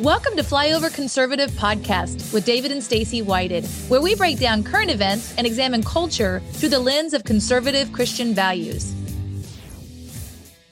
Welcome to Flyover Conservative Podcast with David and Stacy Whited, where we break down current events and examine culture through the lens of conservative Christian values.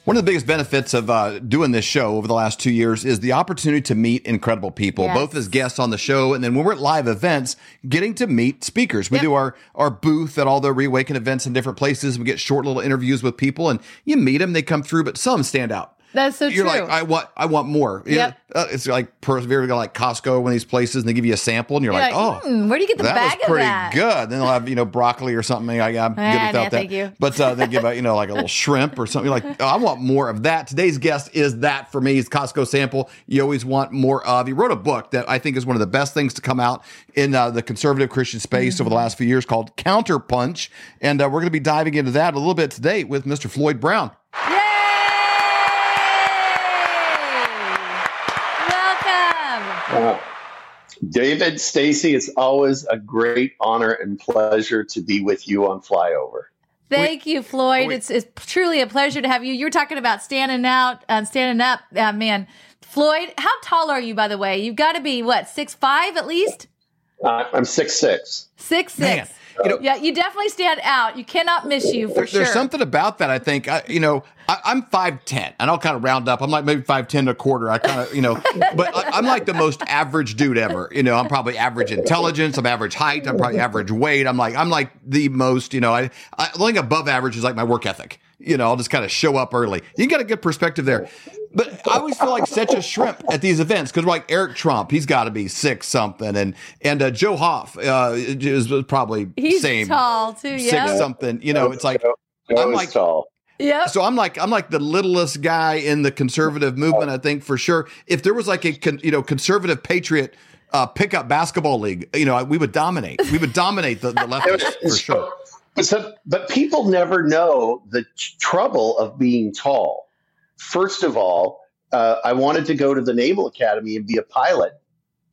One of the biggest benefits of uh, doing this show over the last two years is the opportunity to meet incredible people, Yes. both as guests on the show and then when we're at live events, getting to meet speakers. We Yep. do our, our booth at all the Reawaken events in different places. We get short little interviews with people and you meet them, they come through, but some stand out. That's so true. You're true. like, I want, I want more. Yep. uh, it's like persevere, go like Costco, one of these places, and they give you a sample, and you're, You're like, like, oh, "Hmm, where do you get the that bag was of pretty that?" good. Then they'll have you know broccoli or something. I, I'm Ah, good no, without that. thank you. But uh, they give out you know like a little shrimp or something. You're like, oh, I want more of that. Today's guest is that for me. He's Costco sample. You always want more of. He wrote a book that I think is one of the best things to come out in uh, the conservative Christian space Mm-hmm. over the last few years called Counterpunch, and uh, we're going to be diving into that a little bit today with Mr. Floyd Brown. Yay! David, Stacy, it's always a great honor and pleasure to be with you on Flyover. Thank you, Floyd. wait. It's, it's truly a pleasure to have you. You were talking about standing out, um, standing up. Uh, man, Floyd, how tall are you, by the way? You've got to be, what, six five at least? Uh, I'm six six. Six Man, six. you know- yeah, you definitely stand out. You cannot miss you for There- sure. There's something about that. I think I, you know. I, I'm five ten, and I'll kind of round up. I'm like maybe five ten a quarter. I kind of you know, but I, I'm like the most average dude ever. You know, I'm probably average intelligence. I'm average height. I'm probably average weight. I'm like I'm like the most. You know, I, I think above average is like my work ethic. You know, I'll just kind of show up early. You got a good perspective there. But I always feel like such a shrimp at these events because we're like Eric Trump, he's got to be six something, and and uh, Joe Hoft uh, is probably He's same tall too. six Yeah. something. You know, it's like Joe I'm like- tall. Yep. so I'm like I'm like the littlest guy in the conservative movement. I think for sure. If there was like a con, you know conservative patriot uh, pickup basketball league, you know we would dominate. We would dominate the, the leftists for sure. But, so, but people never know the t- trouble of being tall. First of all, uh, I wanted to go to the Naval Academy and be a pilot.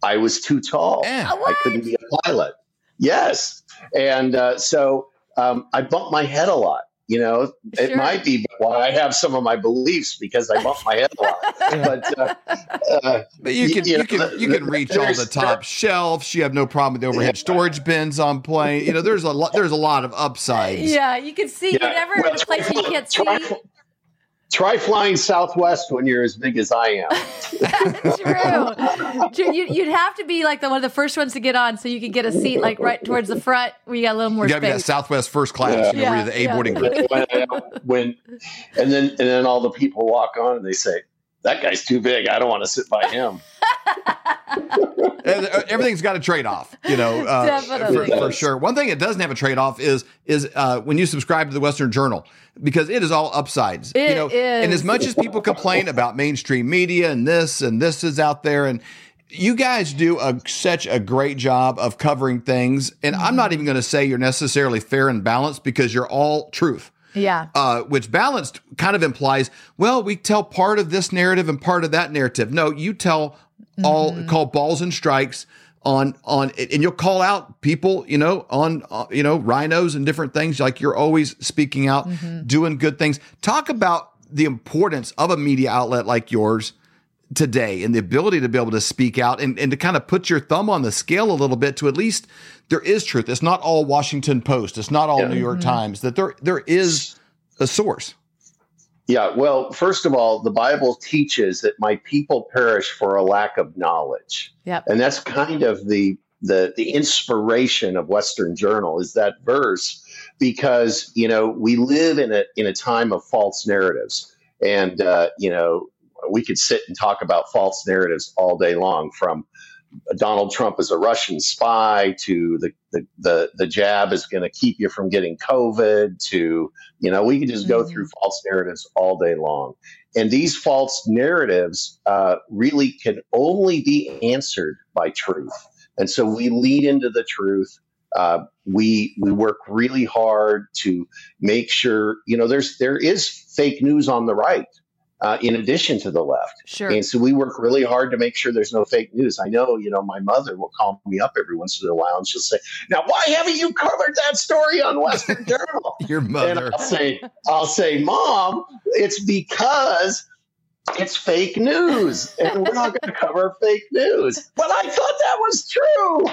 I was too tall. Yeah. I couldn't be a pilot. Yes. And uh, so um, I bumped my head a lot. You know, it might be why I have some of my beliefs because I bump my head a lot. But uh, uh, But you can You you, know, can you can reach all the there's- top shelves. You have no problem with the overhead storage bins on plane. You know, there's a lot there's a lot of upsides. Yeah, you can see. Yeah. You're never in a place you can't see. Try, try flying Southwest when you're as big as I am. True. True. You, you'd have to be like the one of the first ones to get on, so you could get a seat like right towards the front where you got a little more You got to be that space. Southwest first class. You know, where Yeah, you're the A yeah. boarding group. when, uh, when and then and then all the people walk on and they say that guy's too big. I don't want to sit by him. Uh, Everything's got a trade off, you know, uh, for, Definitely. for sure. One thing it doesn't have a trade off is is uh, when you subscribe to the Western Journal because it is all upsides. you It know, and as much as people complain about mainstream media and this and this is out there and you guys do a, such a great job of covering things. And I'm not even going to say you're necessarily fair and balanced because you're all truth Yeah. uh, which balanced kind of implies, well, we tell part of this narrative and part of that narrative. No, you tell all Mm-hmm. call balls and strikes on on, and you'll call out people, you know, on uh, you know RINOs and different things. Like you're always speaking out, Mm-hmm. doing good things. Talk about the importance of a media outlet like yours today and the ability to be able to speak out and, and to kind of put your thumb on the scale a little bit to at least there is truth. It's not all Washington Post. It's not all Yeah. New York Mm-hmm. Times. That there there is a source. Yeah, well, first of all, the Bible teaches that my people perish for a lack of knowledge. Yep. And that's kind of the the the inspiration of Western Journal is that verse because you know we live in a in a time of false narratives and uh, you know we could sit and talk about false narratives all day long from Donald Trump is a Russian spy to the the the, the jab is going to keep you from getting COVID to you know we can just go Mhm. through false narratives all day long. And these false narratives uh, really can only be answered by truth. And so we lead into the truth. Uh, we we work really hard to make sure you know there's there is fake news on the right uh, in addition to the left Sure. and so we work really hard to make sure there's no fake news. I know, you know, my mother will call me up every once in a while and she'll say, Now, why haven't you covered that story on Western Journal? Your and mother. I'll say, I'll say, Mom, it's because it's fake news and we're not going to cover fake news. But I thought that was true.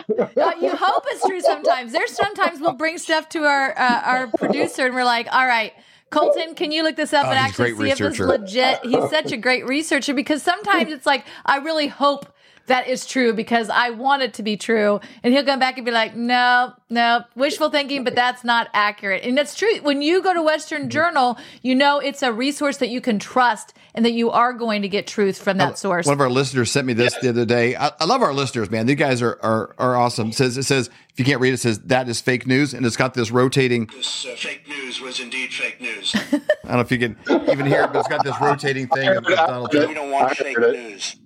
uh, you hope it's true sometimes. There's sometimes we'll bring stuff to our uh, our producer and we're like, all right. Colton, can you look this up oh, and actually see researcher. if it's legit? He's such a great researcher because sometimes it's like, I really hope that is true because I want it to be true. And he'll come back and be like, no, no, wishful thinking, but that's not accurate. And that's true. When you go to Western Journal, you know it's a resource that you can trust and that you are going to get truth from that source. One of our listeners sent me this the other day. I, I, love our listeners, man. These guys are, are, are awesome. It says, it says, if you can't read it, it says that is fake news. And it's got this rotating. This uh, fake news was indeed fake news. I don't know if you can even hear it, but it's got this rotating thing of Donald Trump. We don't want fake news.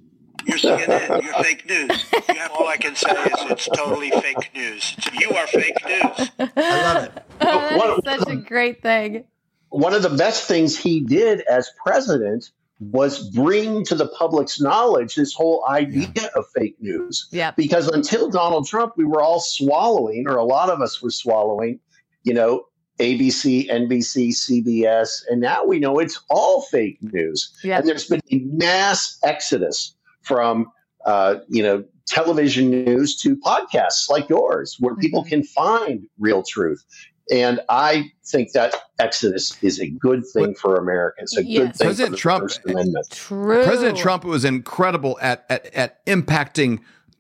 You're CNN. You're fake news. You have, all I can say is it's totally fake news. You are fake news. I love it. Oh, that is such a great thing. One of the best things he did as president was bring to the public's knowledge this whole idea yeah. of fake news. Yeah. Because until Donald Trump, we were all swallowing, or a lot of us were swallowing, you know, ABC, NBC, CBS, and now we know it's all fake news. Yeah. And there's been a mass exodus from uh, you know television news to podcasts like yours, where people mm-hmm. can find real truth. And I think that exodus is a good thing for America. It's a yes. good thing President for Trump, First Amendment. True. President Trump was incredible at at, at impacting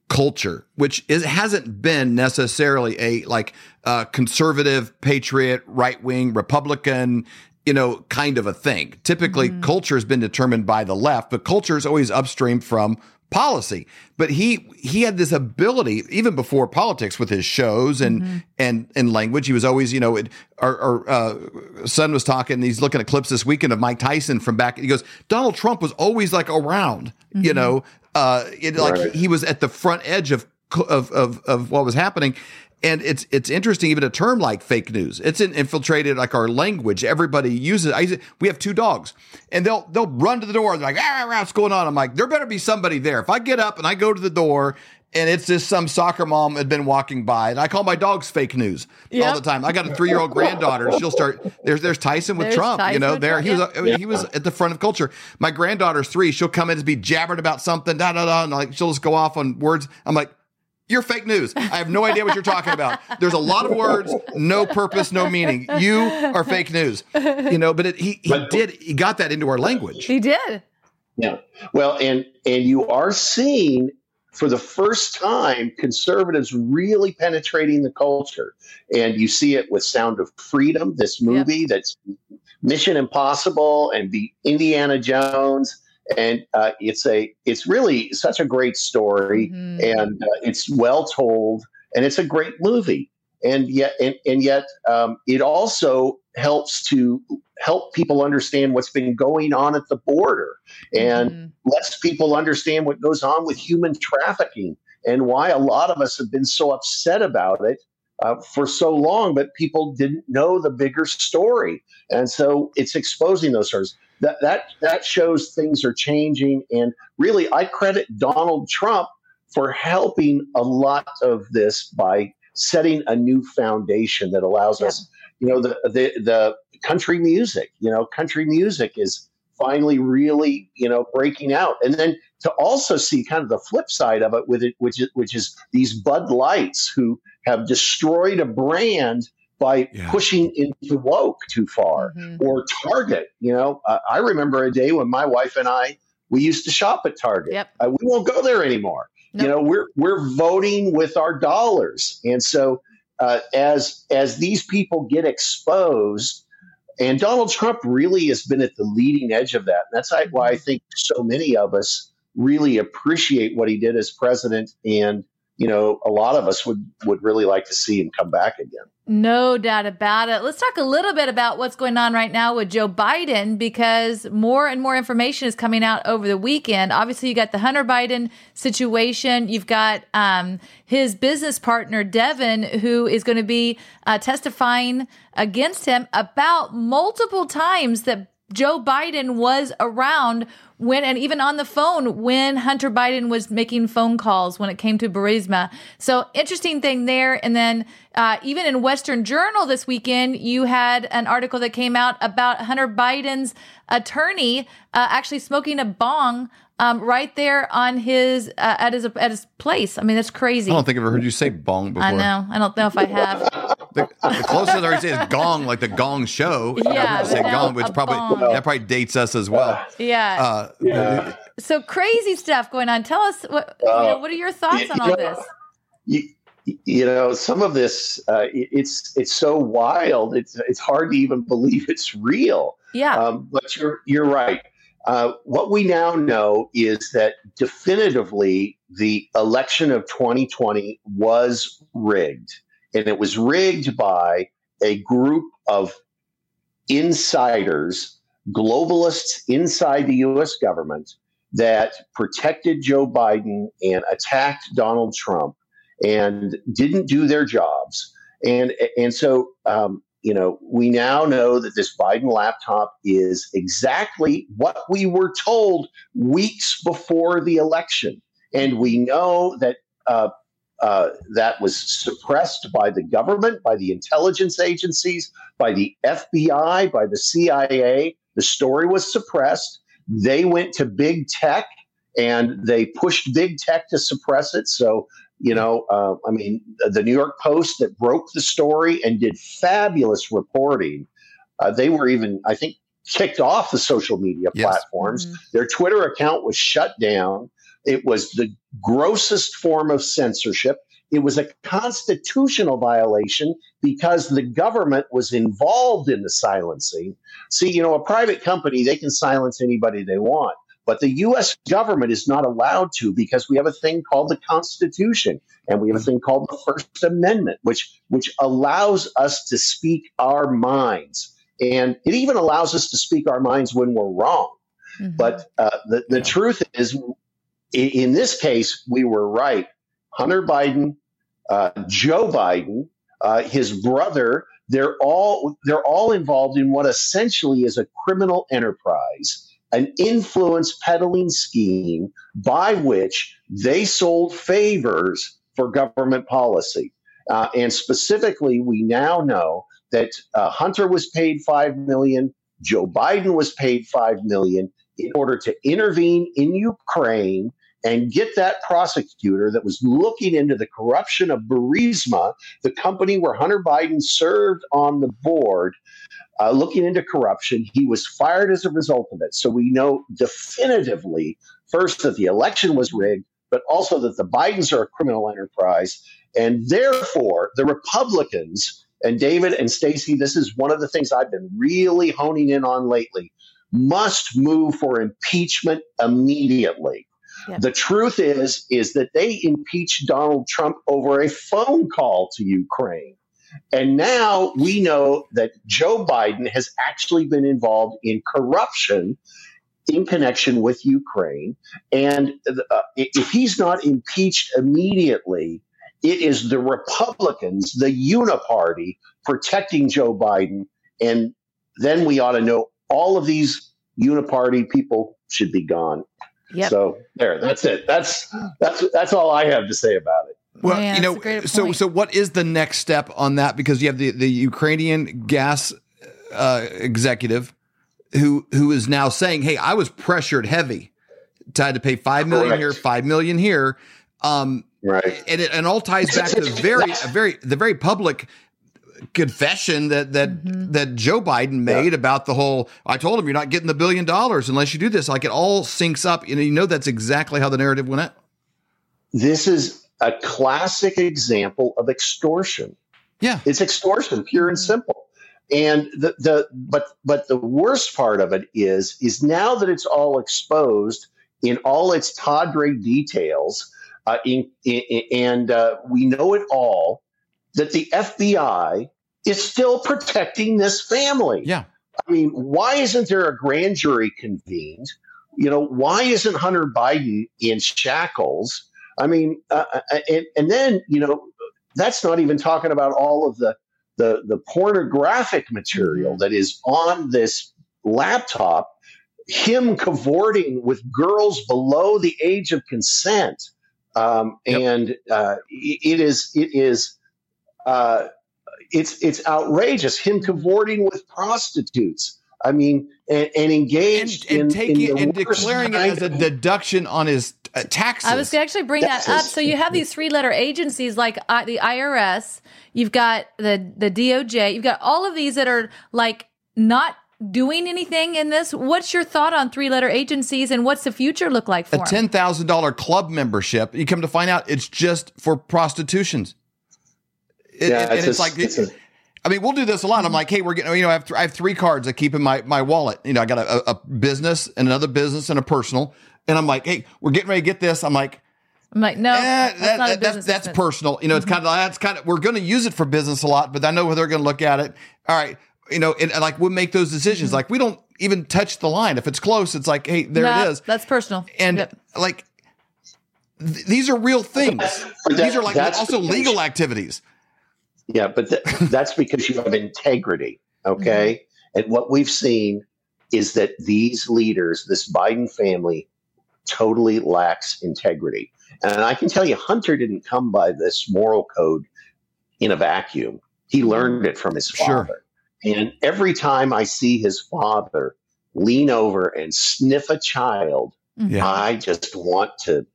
culture, which is, hasn't been necessarily a like uh, conservative, patriot, right wing, Republican, you know, kind of a thing. Typically, mm-hmm. culture has been determined by the left, but culture is always upstream from policy. But he he had this ability even before politics with his shows and mm-hmm. and and language. He was always, you know, it, our, our uh, son was talking. He's looking at clips this weekend of Mike Tyson from back. He goes, Donald Trump was always like around, mm-hmm. you know, uh, it, like he was at the front edge of of of of what was happening. And it's it's interesting, even a term like fake news. It's infiltrated like our language. Everybody uses. I, we have two dogs, and they'll they'll run to the door. They're like, ah, ah, what's going on? I'm like, there better be somebody there. If I get up and I go to the door, and it's just some soccer mom had been walking by, and I call my dogs fake news yep. all the time. I got a three year old granddaughter. She'll start. There's there's Tyson with there's Trump. Tyson you know, there he was. Yeah. He was at the front of culture. My granddaughter's three. She'll come in and be jabbered about something. Da da da. And like she'll just go off on words. I'm like, you're fake news. I have no idea what you're talking about. There's a lot of words, no purpose, no meaning. You are fake news. You know, but it, he he did he got that into our language. He did. Yeah. Well, and and you are seeing for the first time conservatives really penetrating the culture, and you see it with Sound of Freedom, this movie yep. that's Mission Impossible and the Indiana Jones and uh, it's a it's really such a great story mm-hmm. and uh, it's well told and it's a great movie and yet and, and yet um, it also helps to help people understand what's been going on at the border and mm-hmm. lets people understand what goes on with human trafficking and why a lot of us have been so upset about it uh, for so long, but people didn't know the bigger story, and so it's exposing those stories that that that shows things are changing. And really, I credit Donald Trump for helping a lot of this by setting a new foundation that allows yeah. us, you know, the the the country music. You know, country music is finally really you know breaking out and then to also see kind of the flip side of it with it which is which is these bud lights who have destroyed a brand by yeah. pushing into woke too far mm-hmm. or Target. You know, uh, I remember a day when my wife and I we used to shop at Target. Yep. Uh, we won't go there anymore. Nope. You know, we're we're voting with our dollars, and so uh, as as these people get exposed, and Donald Trump really has been at the leading edge of that. And that's why I mm-hmm. think so many of us really appreciate what he did as president and you know, a lot of us would would really like to see him come back again. No doubt about it. Let's talk a little bit about what's going on right now with Joe Biden because more and more information is coming out over the weekend. Obviously, you got the Hunter Biden situation. You've got um, his business partner Devon, who is going to be uh, testifying against him about multiple times that Joe Biden was around when, and even on the phone when Hunter Biden was making phone calls when it came to Burisma. So interesting thing there. And then uh, even in Western Journal this weekend, you had an article that came out about Hunter Biden's attorney uh, actually smoking a bong um, right there on his uh, at his at his place. I mean, that's crazy. I don't think I've ever heard you say bong before. I know. I don't know if I have. The, the closest I heard say is gong, like the gong show. Yeah, I heard say no, gong, which probably bong. that probably dates us as well. Yeah. Uh, Yeah. so crazy stuff going on. Tell us what you Uh, know, what are your thoughts on all yeah. this? you, you know some of this uh, it- it's it's so wild it's it's hard to even believe it's real Yeah. um, but you're you're right uh, what we now know is that definitively the election of 2020 was rigged and it was rigged by a group of insiders globalists inside the US government that protected Joe Biden and attacked Donald Trump and didn't do their jobs. And and so um, you know we now know that this Biden laptop is exactly what we were told weeks before the election, and we know that. Uh, uh, that was suppressed by the government, by the intelligence agencies, by the FBI, by the CIA. The story was suppressed. They went to big tech and they pushed big tech to suppress it. So, you know, uh, I mean, the New York Post that broke the story and did fabulous reporting, uh, they were even, I think, kicked off the social media Yes. platforms. Mhm. Their Twitter account was shut down. It was the grossest form of censorship. It was a constitutional violation because the government was involved in the silencing. See, you know, a private company, they can silence anybody they want. But the US government is not allowed to because we have a thing called the Constitution and we have a thing called the First Amendment, which which allows us to speak our minds. And it even allows us to speak our minds when we're wrong. Mhm. But uh, the, the truth is, i- in this case, we were right. Hunter Biden, uh, Joe Biden, uh, his brother, they're all they're all involved in what essentially is a criminal enterprise, an influence peddling scheme by which they sold favors for government policy. Uh, and specifically, we now know that uh, Hunter was paid five million, Joe Biden was paid five million in order to intervene in Ukraine and get that prosecutor that was looking into the corruption of Burisma, the company where Hunter Biden served on the board, uh, looking into corruption. He was fired as a result of it. So we know definitively, first, that the election was rigged, but also that the Bidens are a criminal enterprise. And therefore, the Republicans, and David and Stacey, this is one of the things I've been really honing in on lately must move for impeachment immediately. Yeah. The truth is is that they impeached Donald Trump over a phone call to Ukraine. And now we know that Joe Biden has actually been involved in corruption in connection with Ukraine. And uh, if he's not impeached immediately, it is the Republicans, the uniparty, protecting Joe Biden. And then we ought to know all of these uniparty people should be gone. Yep. So there, that's it. That's that's that's all I have to say about it. Well, Man, you know, so so what is the next step on that? Because you have the the Ukrainian gas uh, executive who who is now saying, "Hey, I was pressured heavy, had to pay five million Correct. here, five million here." Um, Right. and it and all ties back to the very a very the very public confession that that Mhm. that Joe Biden made about the whole I told him you're not getting the billion dollars unless you do this like it all syncs up and you know that's exactly how the narrative went out. This is a classic example of extortion. Yeah. It's extortion, pure and simple. And the, the but but the worst part of it is is now that it's all exposed in all its tawdry details, uh, in, in, and uh, we know it all that the FBI is still protecting this family. Yeah. I mean, why isn't there a grand jury convened? You know, why isn't Hunter Biden in shackles? I mean, uh, uh, and, and then, you know, that's not even talking about all of the, the, the pornographic material that is on this laptop him cavorting with girls below the age of consent. Um, Yep. And uh, it is it is uh, it's it's outrageous. Him cavorting with prostitutes. I mean, and, and and, engaged and in, taking in the and declaring it as a deduction on his uh, taxes. I was going to actually bring that up. So you have these three letter agencies like uh, the IRS, you've got the the DOJ, you've got all of these that are like not doing anything in this. What's your thought on three letter agencies and what's the future look like for a 'em? ten thousand dollar club membership. You come to find out it's just for prostitutions. It- Yeah, and it's it's, a- like it's a- I mean, we'll do this a lot. I'm mm-hmm. like, hey, we're getting, you know, I have, th- I have three cards I keep in my, my wallet. You know, I got a, a business and another business and a personal. And I'm like, hey, we're getting ready to get this. I'm like, I'm like, no, eh, that's that- not that- that's, business that's expense. personal. You know, it's mm-hmm. kind of, that's kind of, we're going to use it for business a lot, but I know where they're going to look at it. All right. You know, and, and like we'll make those decisions. Mm-hmm. Like we don't even touch the line. If it's close, it's like, hey, there Nah, it is. That's personal. And Yep. like, th- these are real things. That- These are like that's also because- legal activities. Yeah, but th- that's because you have integrity. Okay. Mm-hmm. And what we've seen is that these leaders, this Biden family, totally lacks integrity. And I can tell you, Hunter didn't come by this moral code in a vacuum. He learned it from his Sure. father. And every time I see his father lean over and sniff a child, Yeah. I just want to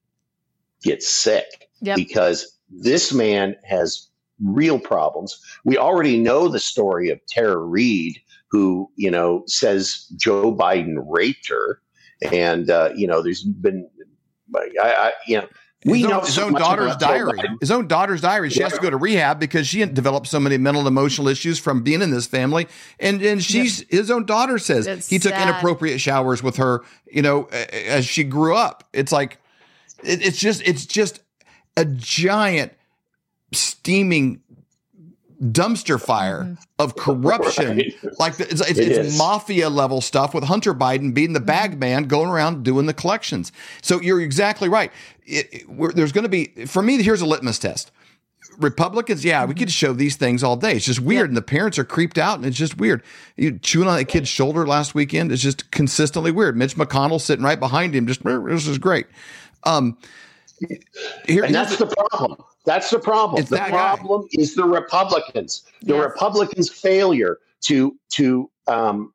get sick Yep. because this man has real problems. We already know the story of Tara Reade, who you know says Joe Biden raped her, and uh, you know there's been, I, I you know. We his know his so own much daughter's diary. His own daughter's diary. She has to go to rehab because she developed so many mental and emotional issues from being in this family. And and she's his own daughter says It's he took sad. inappropriate showers with her. You know, as she grew up. It's like it, it's just it's just a giant steaming dumpster fire mm-hmm. of corruption. Right. Like the- it's, it's, It it's mafia level stuff with Hunter Biden being the bag mm-hmm. man, going around doing the collections. So you're exactly right. It, it- we're, there's going to be for me. Here's a litmus test. Republicans, yeah, we could mm-hmm. show these things all day. It's just weird, and the parents are creeped out, and it's just weird. You chewing on a kid's shoulder last weekend is just consistently weird. Mitch McConnell sitting right behind him, just this is great. Um, here, And that's the problem. That's the problem. It's the that guy. problem is the Republicans. The Yes. Republicans' failure to to um,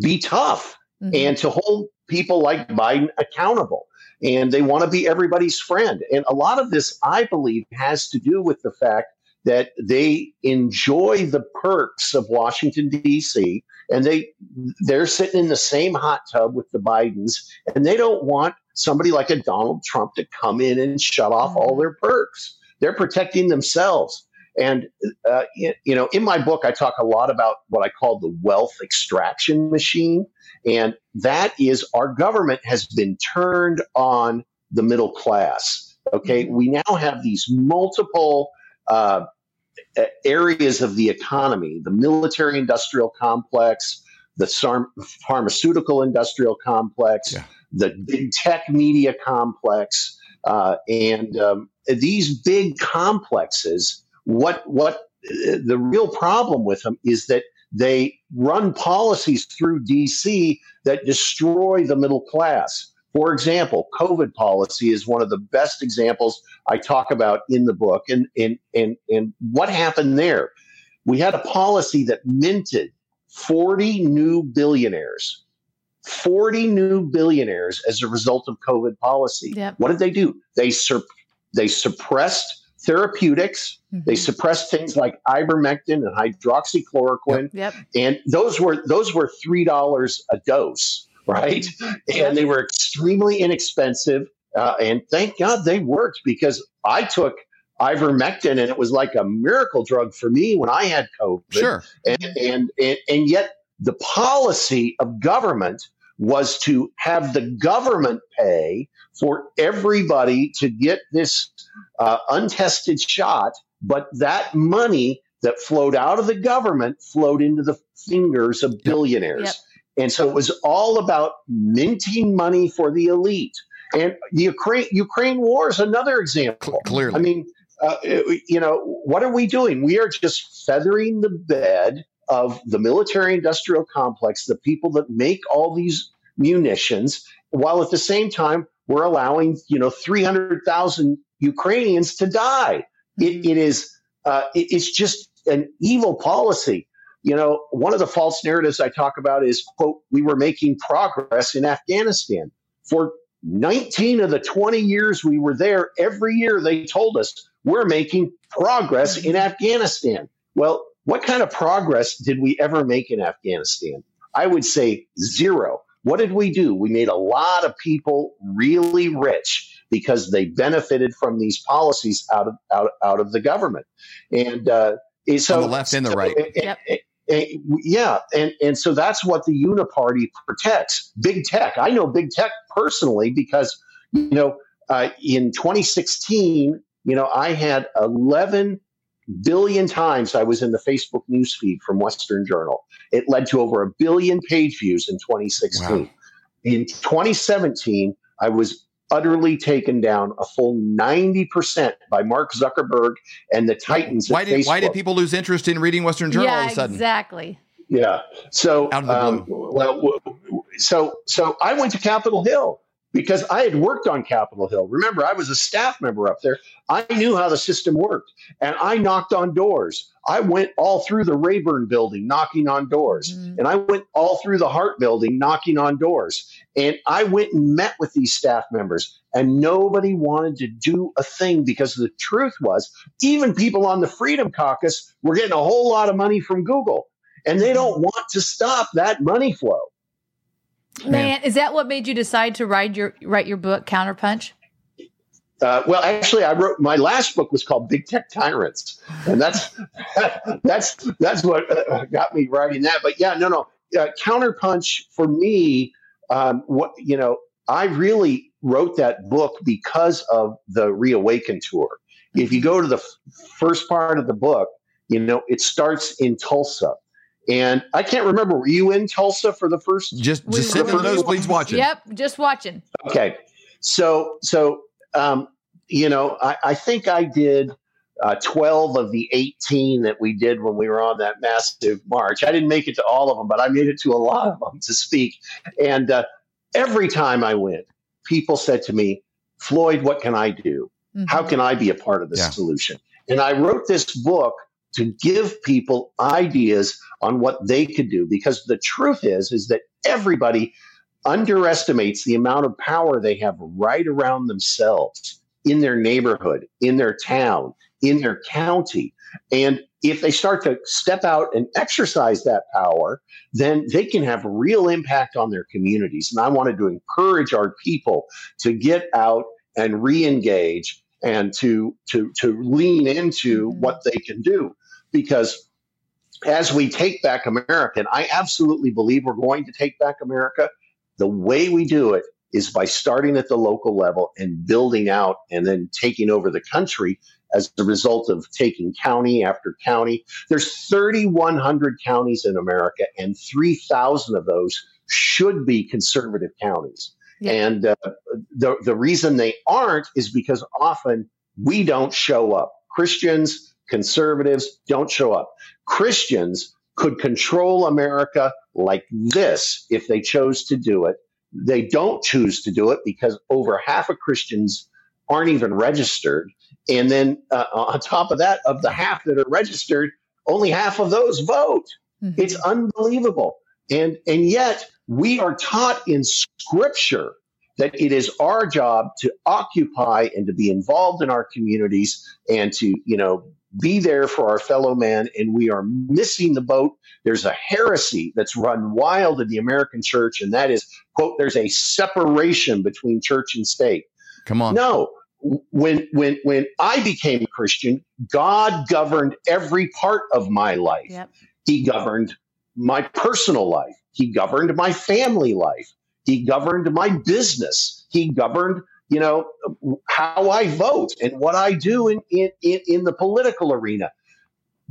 be tough Mhm. and to hold people like Biden accountable. And they want to be everybody's friend. And a lot of this, I believe, has to do with the fact that they enjoy the perks of Washington D.C. and they they're sitting in the same hot tub with the Bidens, and they don't want somebody like a Donald Trump to come in and shut off all their perks. They're protecting themselves. And uh, you know, in my book, I talk a lot about what I call the wealth extraction machine. And that is our government has been turned on the middle class. Okay. We now have these multiple uh, areas of the economy the military industrial complex, the pharmaceutical industrial complex, Yeah. the big tech media complex. Uh, and um, these big complexes, what, what the real problem with them is that they run policies through DC that destroy the middle class. For example, COVID policy is one of the best examples I talk about in the book. And, and, and, and what happened there? We had a policy that minted 40 new billionaires, 40 new billionaires as a result of COVID policy. Yep. What did they do? They, sur- they suppressed therapeutics. They Mhm. suppressed things like ivermectin and hydroxychloroquine Yep. and those were those were three dollars a dose, right? And they were extremely inexpensive. Uh, and thank God they worked because I took ivermectin and it was like a miracle drug for me when I had COVID. sure. And, and, and, and yet the policy of government was to have the government pay for everybody to get this uh, untested shot, but that money that flowed out of the government flowed into the fingers of billionaires. Yep. And so it was all about minting money for the elite. And the Ukraine Ukraine war is another example. Clearly. I mean, uh, you know, what are we doing? We are just feathering the bed of the military industrial complex, the people that make all these munitions, while at the same time we're allowing you know 300,000 Ukrainians to die. It, it is uh, it, it's just an evil policy. You know, one of the false narratives I talk about is quote we were making progress in Afghanistan for 19 of the 20 years we were there. Every year they told us we're making progress in Afghanistan. Well, what kind of progress did we ever make in Afghanistan? I would say zero. What did we do? We made a lot of people really rich because they benefited from these policies out of out, out of the government. And uh, so on the left and the right. Yep. yeah, and and so that's what the Uniparty protects. Big tech. I know big tech personally because you know uh, in 2016, you know I had 11 billion times I was in the Facebook newsfeed from Western Journal. It led to over a billion page views in 2016. Wow. In 2017, I was utterly taken down a full 90% by Mark Zuckerberg and the titans Why at did Facebook. why did people lose interest in reading Western Journal all of a sudden? exactly. Yeah. So, Out of the um, well, w- w- so, so I went to Capitol Hill because I had worked on Capitol Hill. Remember, I was a staff member up there. I knew how the system worked, and I knocked on doors. I went all through the Rayburn building, knocking on doors, Mhm. and I went all through the Hart building, knocking on doors. And I went and met with these staff members, and nobody wanted to do a thing because the truth was, even people on the Freedom Caucus were getting a whole lot of money from Google and they don't want to stop that money flow. Man, is that what made you decide to write your write your book Counterpunch? Uh, well, actually, I wrote my last book was called Big Tech Tyrants, and that's that's that's what uh, got me writing that. But yeah, no, no, uh, Counterpunch for me, um, what you know, I really wrote that book because of the Reawaken tour. If you go to the f- first part of the book, you know, it starts in Tulsa. And I can't remember, were you in Tulsa for the first Just We just sitting in the were- nosebleeds watching. Yep, just watching. Okay. So, so, um, you know, I, I think I did uh, 12 of the 18 that we did when we were on that massive march. I didn't make it to all of them, but I made it to a lot of them to speak. And uh, every time I went, people said to me, Floyd, what can I do? Mhm. How can I be a part of the Yeah. solution? And I wrote this book to give people ideas on what they could do because the truth is is that everybody underestimates the amount of power they have right around themselves in their neighborhood, in their town, in their county. And if they start to step out and exercise that power, then they can have real impact on their communities. And I wanted to encourage our people to get out and re-engage and to to to lean into Mhm. what they can do because as we take back America, and I absolutely believe we're going to take back America, the way we do it is by starting at the local level and building out and then taking over the country as a result of taking county after county. There's 3,100 counties in America, and 3,000 of those should be conservative counties. Yeah. And uh, the, the reason they aren't is because often we don't show up. Christians, conservatives don't show up. Christians could control America like this if they chose to do it. They don't choose to do it because over half of Christians aren't even registered. And then uh, on top of that, of the half that are registered, only half of those vote. Mhm. It's unbelievable. And and yet we are taught in scripture that it is our job to occupy and to be involved in our communities and to, you know, be there for our fellow man and we are missing the boat. There's a heresy that's run wild in the American church and that is quote there's a separation between church and state. Come on. No. When when when I became a Christian, God governed every part of my life. Yep. He governed my personal life. He governed my family life. He governed my business. He governed, you know, how I vote and what I do in, in, in, the political arena.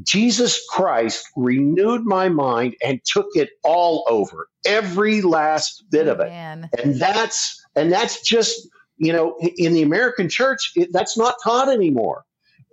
Jesus Christ renewed my mind and took it all over, every last bit of it Man. and that's and that's just you know in the american church it, that's not taught anymore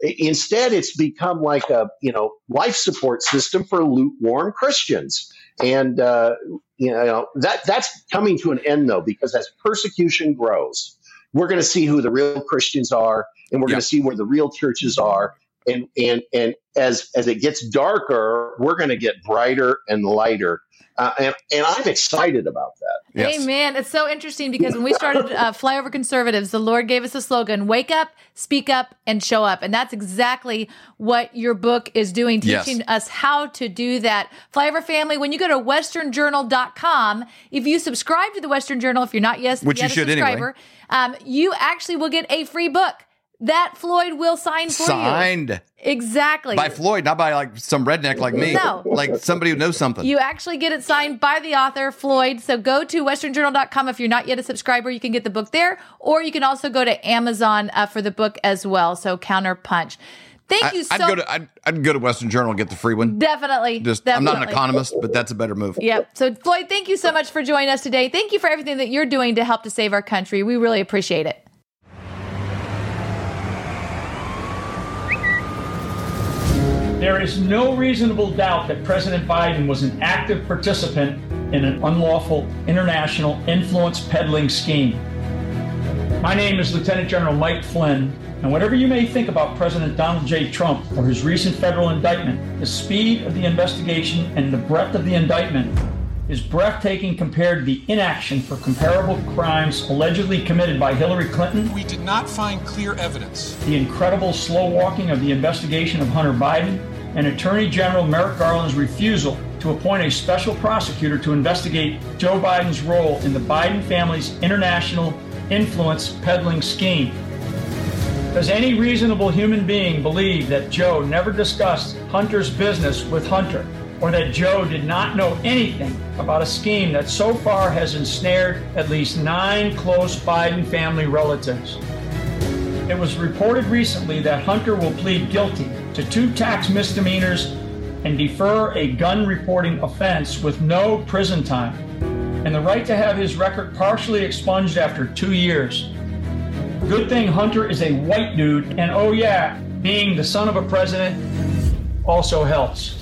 Instead, it's become like a you know life support system for lukewarm Christians, and uh, you know that that's coming to an end though because as persecution grows, we're going to see who the real Christians are, and we're Yeah. going to see where the real churches are, and and and as as it gets darker, we're going to get brighter and lighter, uh, and and I'm excited about that. Yes. Amen. It's so interesting because when we started uh, Flyover Conservatives, the Lord gave us a slogan wake up, speak up, and show up. And that's exactly what your book is doing, Yes. teaching us how to do that. Flyover family, when you go to westernjournal.com, if you subscribe to the Western Journal, if you're not yes, Which yet you a should anyway. subscriber, um, you actually will get a free book that Floyd will sign for you. Signed Exactly. by Floyd, not by like some redneck like me. No. Like somebody who knows something. You actually get it signed by the author, Floyd. So go to westernjournal.com if you're not yet a subscriber. You can get the book there, or you can also go to Amazon uh, for the book as well. So Counterpunch. Thank you so would go to I'd, I'd go to Western Journal and get the free one. Definitely. Just I'm not an economist, but that's a better move. Yep. So, Floyd, thank you so much for joining us today. Thank you for everything that you're doing to help to save our country. We really appreciate it. There is no reasonable doubt that President Biden was an active participant in an unlawful international influence peddling scheme. My name is Lieutenant General Mike Flynn, and whatever you may think about President Donald J. Trump or his recent federal indictment, the speed of the investigation and the breadth of the indictment is breathtaking compared to the inaction for comparable crimes allegedly committed by Hillary Clinton We did not find clear evidence. the incredible slow walking of the investigation of Hunter Biden, and Attorney General Merrick Garland's refusal to appoint a special prosecutor to investigate Joe Biden's role in the Biden family's international influence peddling scheme. Does any reasonable human being believe that Joe never discussed Hunter's business with Hunter, or that Joe did not know anything about a scheme that so far has ensnared at least nine close Biden family relatives? It was reported recently that Hunter will plead guilty to two tax misdemeanors and defer a gun reporting offense with no prison time, and the right to have his record partially expunged after two years. Good thing Hunter is a white dude, and oh yeah, being the son of a president also helps.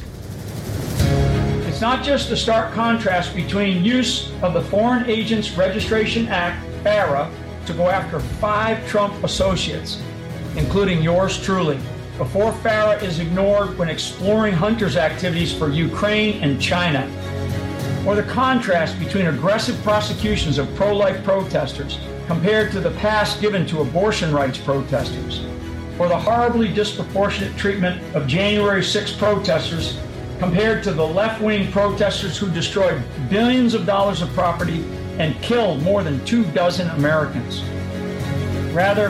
It's not just a stark contrast between use of the Foreign Agents Registration Act, FARA, to go after five Trump associates, including yours truly, before FARA is ignored when exploring Hunter's activities for Ukraine and China, or the contrast between aggressive prosecutions of pro life protesters compared to the pass given to abortion rights protesters, or the horribly disproportionate treatment of January 6 protesters compared to the left wing protesters who destroyed billions of dollars of property and killed more than two dozen Americans. Rather,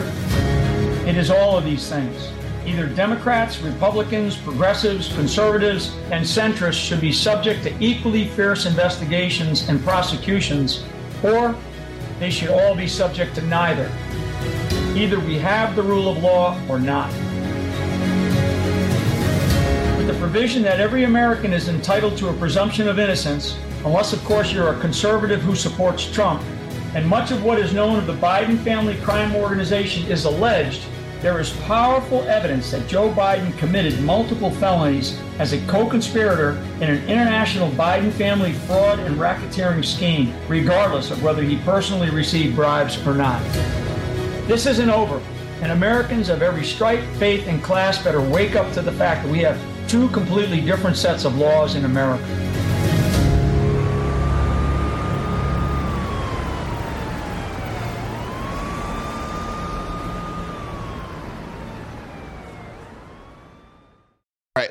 it is all of these things. Either Democrats, Republicans, progressives, conservatives, and centrists should be subject to equally fierce investigations and prosecutions, or they should all be subject to neither. Either we have the rule of law or not. With the provision that every American is entitled to a presumption of innocence, unless, of course, you're a conservative who supports Trump, and much of what is known of the Biden family crime organization is alleged, there is powerful evidence that Joe Biden committed multiple felonies as a co conspirator in an international Biden family fraud and racketeering scheme, regardless of whether he personally received bribes or not. This isn't over, and Americans of every stripe, faith, and class better wake up to the fact that we have two completely different sets of laws in America.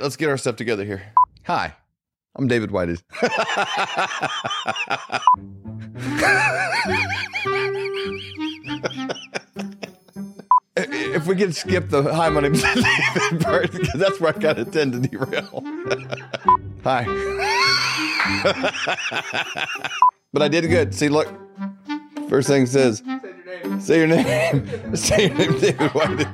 Right, let's get our stuff together here. Hi, I'm David Whited. if we could skip the hi, my name's David part, because that's where I kind of tend to derail. hi. but I did good. See, look. First thing it says, say your name. Say your name, David Whited.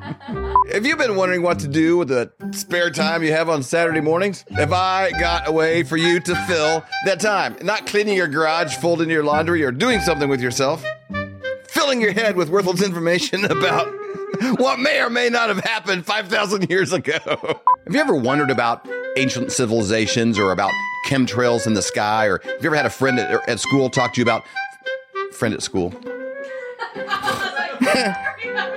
Have you been wondering what to do with the spare time you have on Saturday mornings? Have I got a way for you to fill that time? Not cleaning your garage, folding your laundry, or doing something with yourself. Filling your head with worthless information about what may or may not have happened 5,000 years ago. Have you ever wondered about ancient civilizations or about chemtrails in the sky? Or have you ever had a friend at, at school talk to you about friend at school?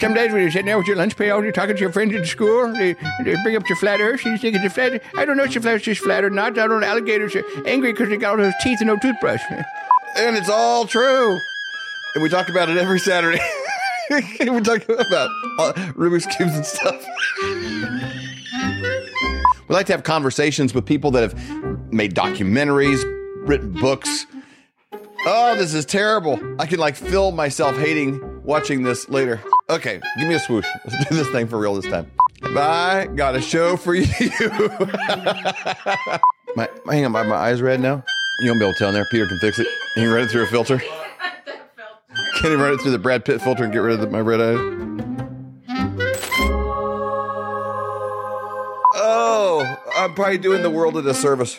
Some you're sitting there with your lunch pail, you're talking to your friends at school, they, they bring up your flat earth, you think it's a flat I don't know if your flat earth is flat or not. I don't know. Alligators are angry because they got all those teeth and no toothbrush. And it's all true. And we talk about it every Saturday. we talk about uh, Rubik's Cubes and stuff. we like to have conversations with people that have made documentaries, written books. Oh, this is terrible. I can like feel myself hating watching this later. Okay, give me a swoosh. Let's do this thing for real this time. I Got a show for you. my, hang on, my, my eyes red now. You won't be able to tell in there. Peter can fix it. He can run it through a filter. Can he run it through the Brad Pitt filter and get rid of the, my red eyes? Oh, I'm probably doing the world a disservice.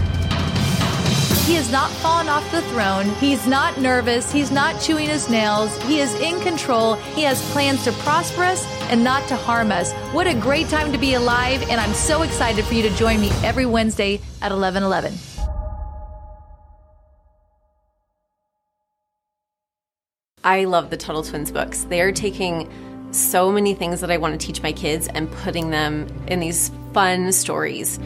He has not fallen off the throne. He's not nervous. He's not chewing his nails. He is in control. He has plans to prosper us and not to harm us. What a great time to be alive, and I'm so excited for you to join me every Wednesday at 1111. I love the Tuttle Twins books. They are taking so many things that I want to teach my kids and putting them in these fun stories.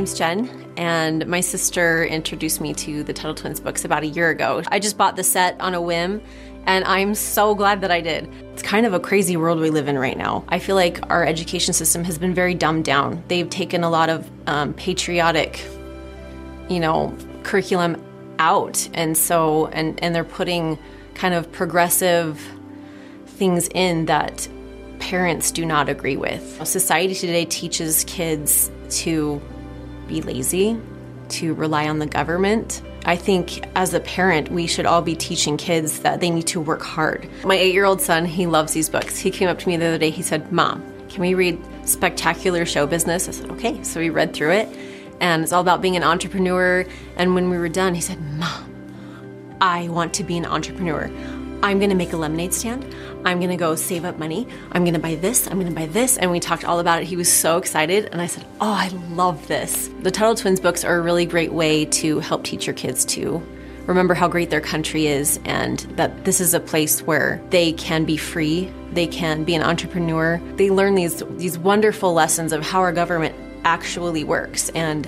Name's Jen, and my sister introduced me to the Tuttle Twins books about a year ago. I just bought the set on a whim, and I'm so glad that I did. It's kind of a crazy world we live in right now. I feel like our education system has been very dumbed down. They've taken a lot of um, patriotic, you know, curriculum out, and so and and they're putting kind of progressive things in that parents do not agree with. Society today teaches kids to be lazy, to rely on the government. I think as a parent, we should all be teaching kids that they need to work hard. My eight year old son, he loves these books. He came up to me the other day, he said, Mom, can we read Spectacular Show Business? I said, Okay. So we read through it, and it's all about being an entrepreneur. And when we were done, he said, Mom, I want to be an entrepreneur. I'm going to make a lemonade stand. I'm going to go save up money. I'm going to buy this. I'm going to buy this. And we talked all about it. He was so excited. And I said, Oh, I love this. The Tuttle Twins books are a really great way to help teach your kids to remember how great their country is and that this is a place where they can be free. They can be an entrepreneur. They learn these, these wonderful lessons of how our government actually works. And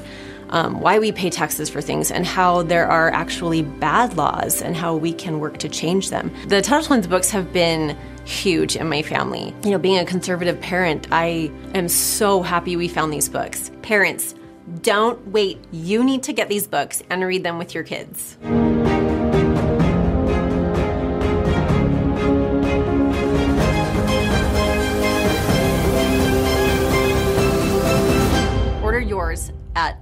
um, why we pay taxes for things and how there are actually bad laws and how we can work to change them. The Tuttle Twins books have been huge in my family. You know, being a conservative parent, I am so happy we found these books. Parents, don't wait. You need to get these books and read them with your kids. Order yours at